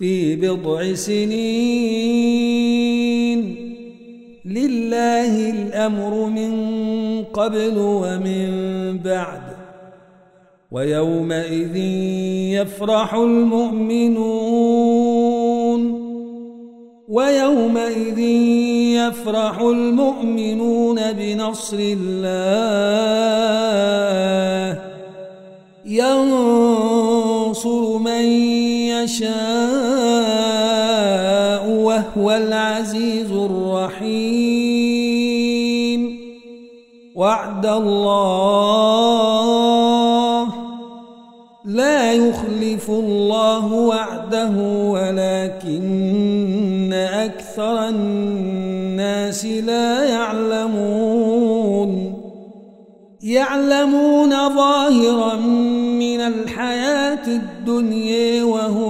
في بضع سنين. لله الأمر من قبل ومن بعد. ويومئذ يفرح المؤمنون. ويومئذ يفرح المؤمنون بنصر الله. ينصر من يشاء. وهو العزيز الرحيم. وعد الله لا يخلف الله وعده ولكن أكثر الناس لا يعلمون. يعلمون ظاهرا من الحياة الدنيا وهم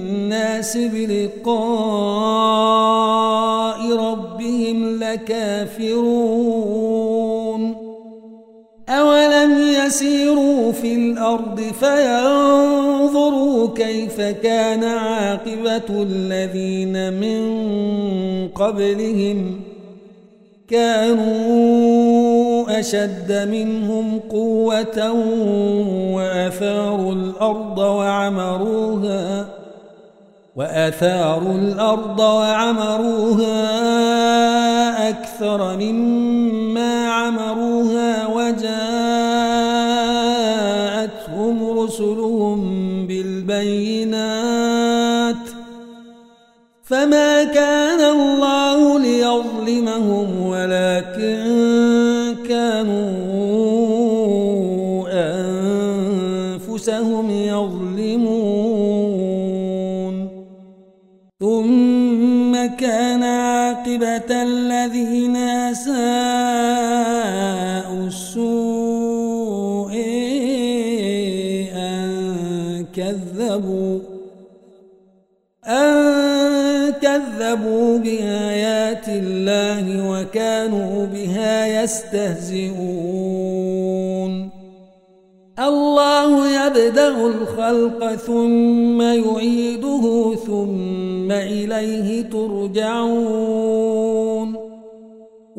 بلقاء ربهم لكافرون أولم يسيروا في الأرض فينظروا كيف كان عاقبة الذين من قبلهم كانوا أشد منهم قوة وأثاروا الأرض وعمروها وأثاروا الأرض وعمروها أكثر مما عمروها وجاءتهم رسلهم بالبينات فما كان الله ليظلمهم أساءوا السوء أن كذبوا أن كذبوا بآيات الله وكانوا بها يستهزئون. الله يبدأ الخلق ثم يعيده ثم إليه ترجعون.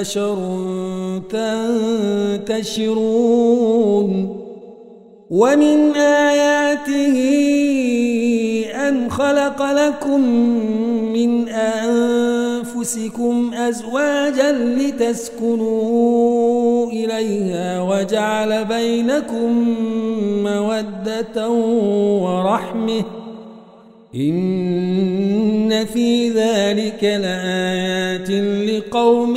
بشر تنتشرون ومن آياته أن خلق لكم من أنفسكم أزواجا لتسكنوا إليها وجعل بينكم مودة ورحمة. إن في ذلك لآيات لقوم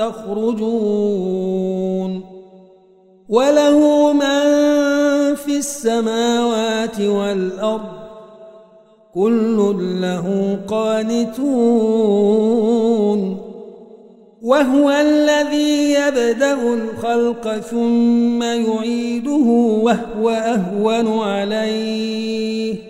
تخرجون وله من في السماوات والأرض كل له قانتون وهو الذي يبدأ الخلق ثم يعيده وهو أهون عليه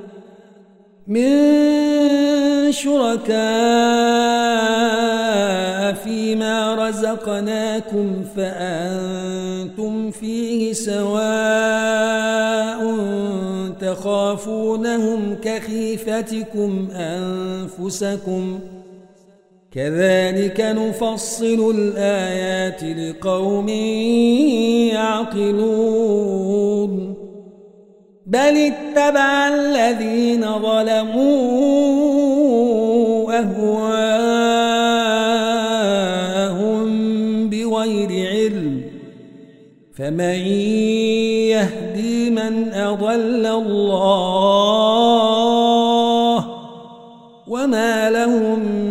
من شركاء فيما رزقناكم فأنتم فيه سواء تخافونهم كخيفتكم أنفسكم كذلك نفصل الآيات لقوم يعقلون بل اتبع الذين ظلموا أهواءهم بغير علم فمن يهدي من أضل الله وما لهم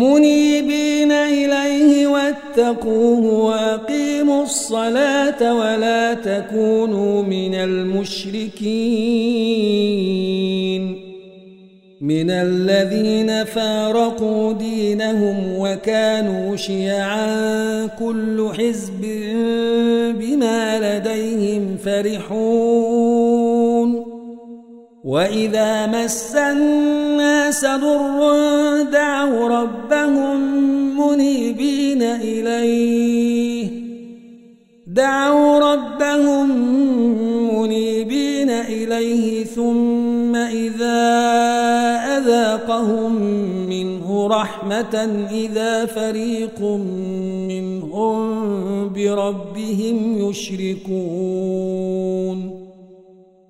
منيبين إليه واتقوه وأقيموا الصلاة ولا تكونوا من المشركين من الذين فارقوا دينهم وكانوا شيعا كل حزب بما لديهم فرحون وإذا مس الناس ضر دعوا ربهم منيبين إليه دعوا ربهم منيبين إليه ثم إذا أذاقهم منه رحمة إذا فريق منهم بربهم يشركون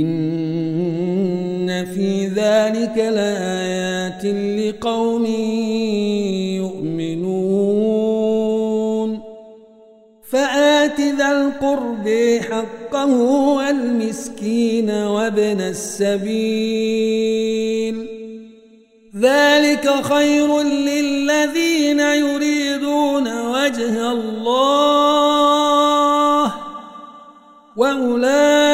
إن في ذلك لآيات لقوم يؤمنون. فآت ذا القرب حقه والمسكين وابن السبيل. ذلك خير للذين يريدون وجه الله. وأولئك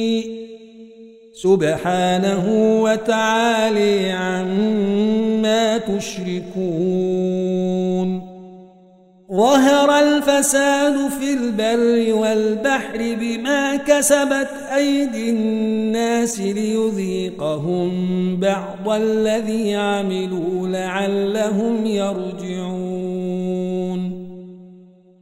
سبحانه وتعالي عما تشركون. ظهر الفساد في البر والبحر بما كسبت أيدي الناس ليذيقهم بعض الذي عملوا لعلهم يرجعون.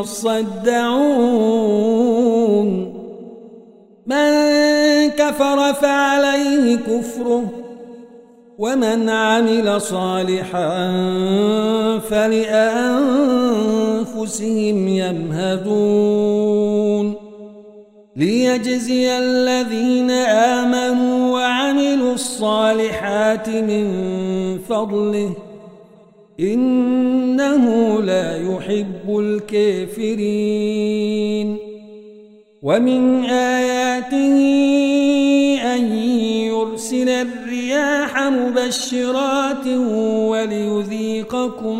يصدعون من كفر فعليه كفره ومن عمل صالحا فلأنفسهم يمهدون. ليجزي الذين آمنوا وعملوا الصالحات من فضله إنه لا يحب الكافرين. ومن آياته أن ليرسل الرياح مبشرات وليذيقكم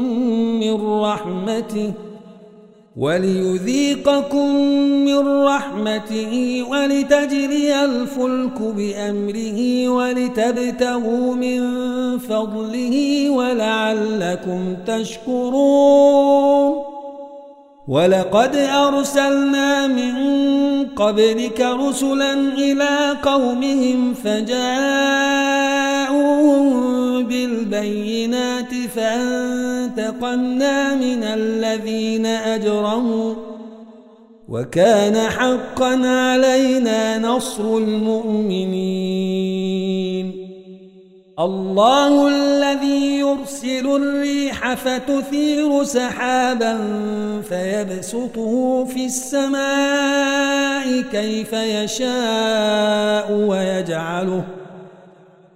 من رحمته. وليذيقكم من رحمته ولتجري الفلك بأمره ولتبتغوا من فضله ولعلكم تشكرون. ولقد أرسلنا من قبلك رسلا إلى قومهم فجاءوهم بالبينات فانتقمنا من الذين أجرموا وكان حقا علينا نصر المؤمنين. الله الذي يرسل الريح فتثير سحابا فيبسطه في السماء كيف يشاء ويجعله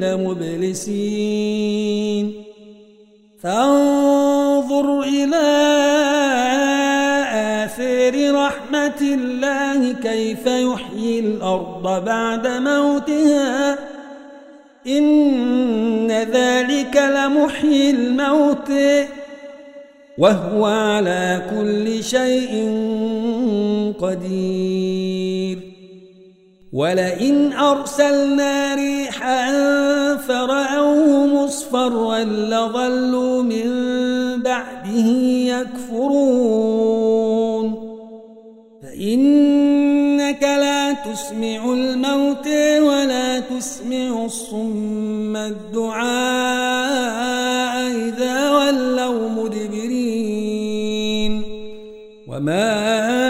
لمبلسين فانظر إلى آثار رحمة الله كيف يحيي الأرض بعد موتها. إن ذلك لمحيي الموت. وهو على كل شيء قدير. ولئن أرسلنا ريحا فرأوه مصفرا لظلوا من بعده يكفرون فإنك لا تسمع الموت ولا تسمع الصم الدعاء إذا ولوا مدبرين وما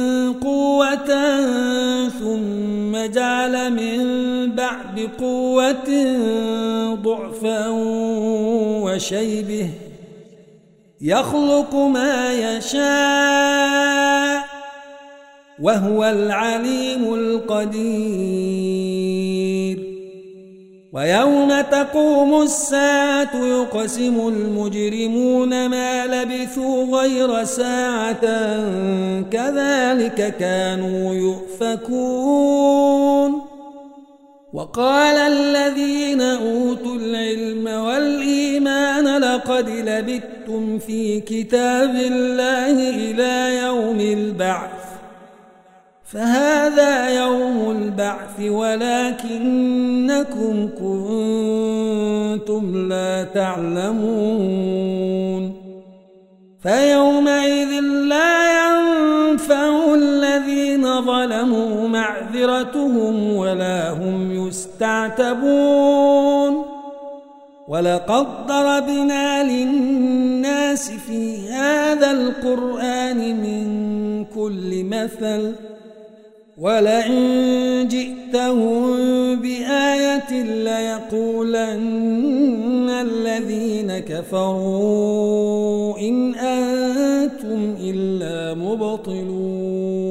بعد قوة ضعفا وشيبه يخلق ما يشاء وهو العليم القدير. ويوم تقوم الساعة يقسم المجرمون ما لبثوا غير ساعة كذلك كانوا يؤفكون. وقال الذين أوتوا العلم والإيمان لقد لبثتم في كتاب الله إلى يوم البعث. فهذا يوم البعث ولكنكم كنتم لا تعلمون. فيومئذ لا ينفع الذين ظلموا معذرتهم ولا هم يستعتبون ولقد ضربنا للناس في هذا القرآن من كل مثل ولئن جئتهم بآية ليقولن الذين كفروا إن أنتم إلا مبطلون